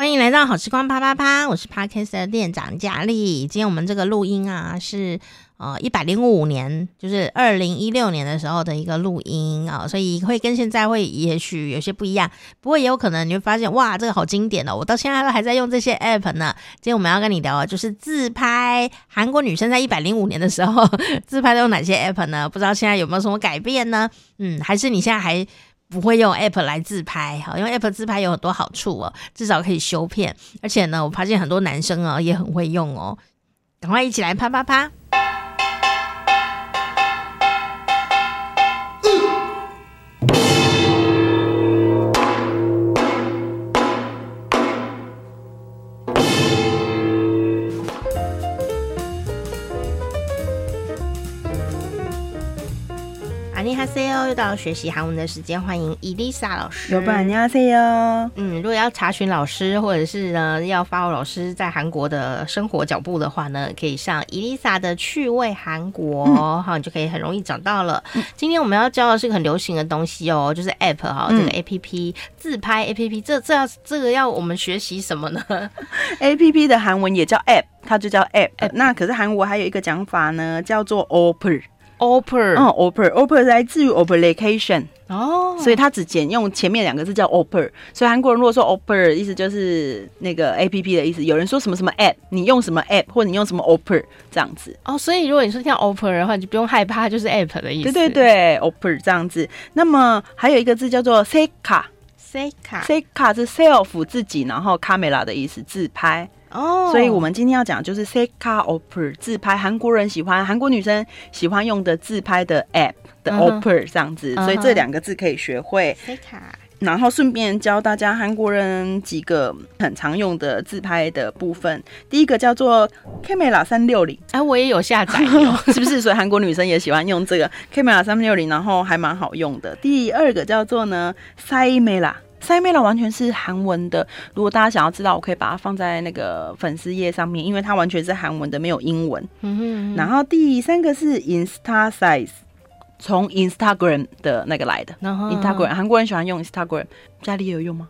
欢迎来到好时光啪啪啪，我是 Podcast 的店长佳丽。今天我们这个录音啊，是呃一百零五年，就是二零一六年的时候的一个录音啊，所以会跟现在会也许有些不一样，不过也有可能你会发现哇，这个好经典哦，我到现在都还在用这些 App 呢。今天我们要跟你聊的就是自拍，韩国女生在一百零五年的时候 自拍都用哪些 App 呢？不知道现在有没有什么改变呢？嗯，还是你现在还？不会用 App 来自拍，好，因为 App 自拍有很多好处哦，至少可以修片，而且呢，我发现很多男生啊也很会用哦，赶快一起来啪啪啪。到了学习韩文的时间，欢迎伊丽莎老师。有伴，哈喽哟。嗯，如果要查询老师，或者是呢要 follow 老师在韩国的生活脚步的话呢，可以上伊丽莎的趣味韩国，哈、嗯，你就可以很容易找到了。嗯、今天我们要教的是个很流行的东西哦，就是 app 哈、嗯，这个 app 自拍 app，这这要这个要我们学习什么呢？app 的韩文也叫 app，它就叫 app。app 那可是韩国还有一个讲法呢，叫做 opper。Opera，嗯，Opera，Opera 来自于 Application 哦，所以它只简用前面两个字叫 Opera。所以韩国人如果说 Opera，意思就是那个 A P P 的意思。有人说什么什么 App，你用什么 App，或者你用什么 Opera 这样子。哦，所以如果你说像 Opera 的话，你就不用害怕，就是 App 的意思。对对对，Opera 这样子。那么还有一个字叫做 Selka，Selka，Selka 是 self 自己，然后 camera 的意思，自拍。哦，oh, 所以我们今天要讲就是 Selka Opera 自拍，韩国人喜欢，韩国女生喜欢用的自拍的 App 的 Opera 这样子，uh huh. 所以这两个字可以学会。Uh huh. 然后顺便教大家韩国人几个很常用的自拍的部分。第一个叫做 Camera 三六零，哎，我也有下载，是不是？所以韩国女生也喜欢用这个 Camera 三六零，然后还蛮好用的。第二个叫做呢 Saimera。Saimera 完全是韩文的，如果大家想要知道，我可以把它放在那个粉丝页上面，因为它完全是韩文的，没有英文。嗯哼嗯哼。然后第三个是 Insta Size，从 Instagram 的那个来的。Instagram，韩国人喜欢用 Instagram，家里也有用吗？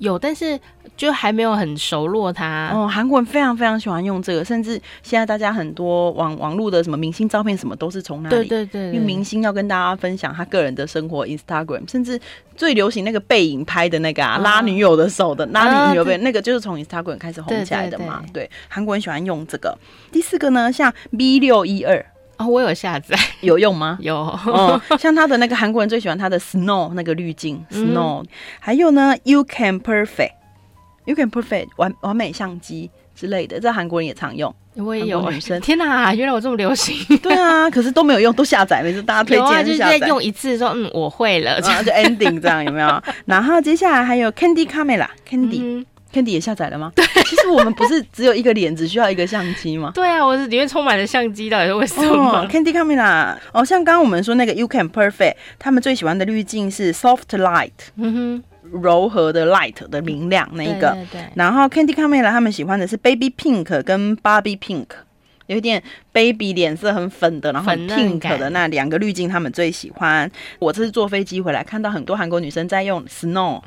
有，但是就还没有很熟络它。哦，韩国人非常非常喜欢用这个，甚至现在大家很多网网络的什么明星照片什么都是从那里。对对对，对。因为明星要跟大家分享他个人的生活，Instagram，甚至最流行那个背影拍的那个啊，哦、拉女友的手的，拉女友的那个就是从 Instagram 开始红起来的嘛。对，韩国人喜欢用这个。第四个呢，像 B 六一二。哦，我有下载，有用吗？有，哦，像他的那个韩国人最喜欢他的 Snow 那个滤镜，Snow，、嗯、还有呢，You Can Perfect，You Can Perfect 完完美相机之类的，这韩国人也常用。我也有女生，天哪，原来我这么流行。对啊，可是都没有用，都下载，每次大家推荐、啊、就在用一次说，嗯，我会了，然后就 ending 这样有没有？然后接下来还有 Candy Camera，Candy。嗯 Candy 也下载了吗？对，其实我们不是只有一个脸，只需要一个相机吗？对啊，我是里面充满了相机，到底是为什么、哦、？Candy Camera 哦，像刚刚我们说那个 You Can Perfect，他们最喜欢的滤镜是 Soft Light，嗯哼，柔和的 Light 的明亮那一个。对，对，对。然后 Candy Camera 他们喜欢的是 Baby Pink 跟 Barbie Pink，有一点 Baby 脸色很粉的，然后 Pink 的那两个滤镜他们最喜欢。我这次坐飞机回来，看到很多韩国女生在用 Snow。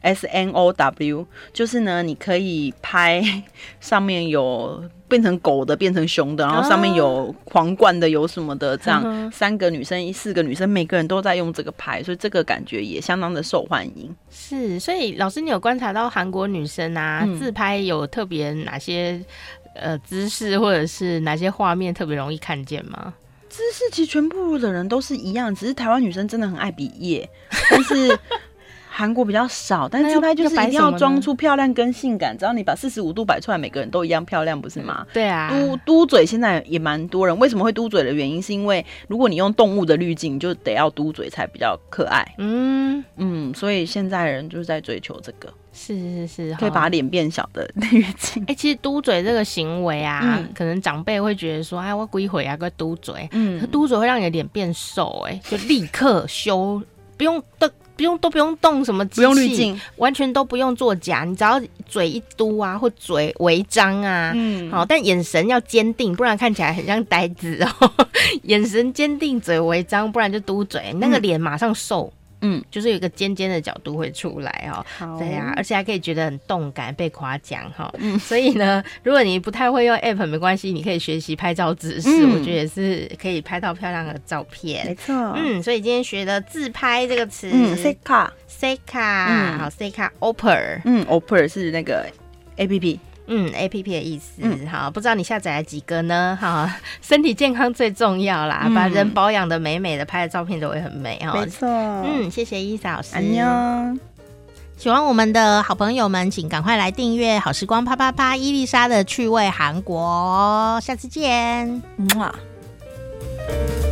S N O W 就是呢，你可以拍 上面有变成狗的，变成熊的，然后上面有皇冠的，有什么的，这样三个女生，四个女生，每个人都在用这个拍，所以这个感觉也相当的受欢迎。是，所以老师，你有观察到韩国女生啊，嗯、自拍有特别哪些呃姿势，或者是哪些画面特别容易看见吗？姿势其实全部的人都是一样，只是台湾女生真的很爱比耶，但是。韩国比较少，但是自拍就是一定要装出漂亮跟性感。只要你把四十五度摆出来，每个人都一样漂亮，不是吗？对啊。嘟嘟嘴现在也蛮多人，为什么会嘟嘴的原因，是因为如果你用动物的滤镜，就得要嘟嘴才比较可爱。嗯嗯，所以现在人就是在追求这个。是是是，可以把脸变小的滤镜。哎、欸，其实嘟嘴这个行为啊，嗯、可能长辈会觉得说，哎，我鬼会啊，个嘟嘴。嗯。嘟嘴会让你的脸变瘦，哎，就立刻修，不用的。不用都不用动什么机器，不用滤镜，完全都不用作假，你只要嘴一嘟啊，或嘴微张啊，嗯，好，但眼神要坚定，不然看起来很像呆子哦。眼神坚定，嘴微张，不然就嘟嘴，那个脸马上瘦。嗯，就是有一个尖尖的角度会出来哦。对呀、啊，而且还可以觉得很动感，被夸奖哈。嗯，所以呢，如果你不太会用 App，没关系，你可以学习拍照姿势，嗯、我觉得也是可以拍到漂亮的照片。没错，嗯，所以今天学的自拍这个词，嗯，Selfie，Selfie，嗯，好，Selfie，Opera，嗯，Opera 是那个 APP。嗯，A P P 的意思，嗯，好，不知道你下载了几个呢？哈，身体健康最重要啦，嗯、把人保养的美美的，拍的照片都会很美哈。没错，嗯，谢谢伊莎老师。安妞，喜欢我们的好朋友们，请赶快来订阅好时光啪啪啪伊丽莎的趣味韩国，下次见，哇。嗯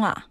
啊。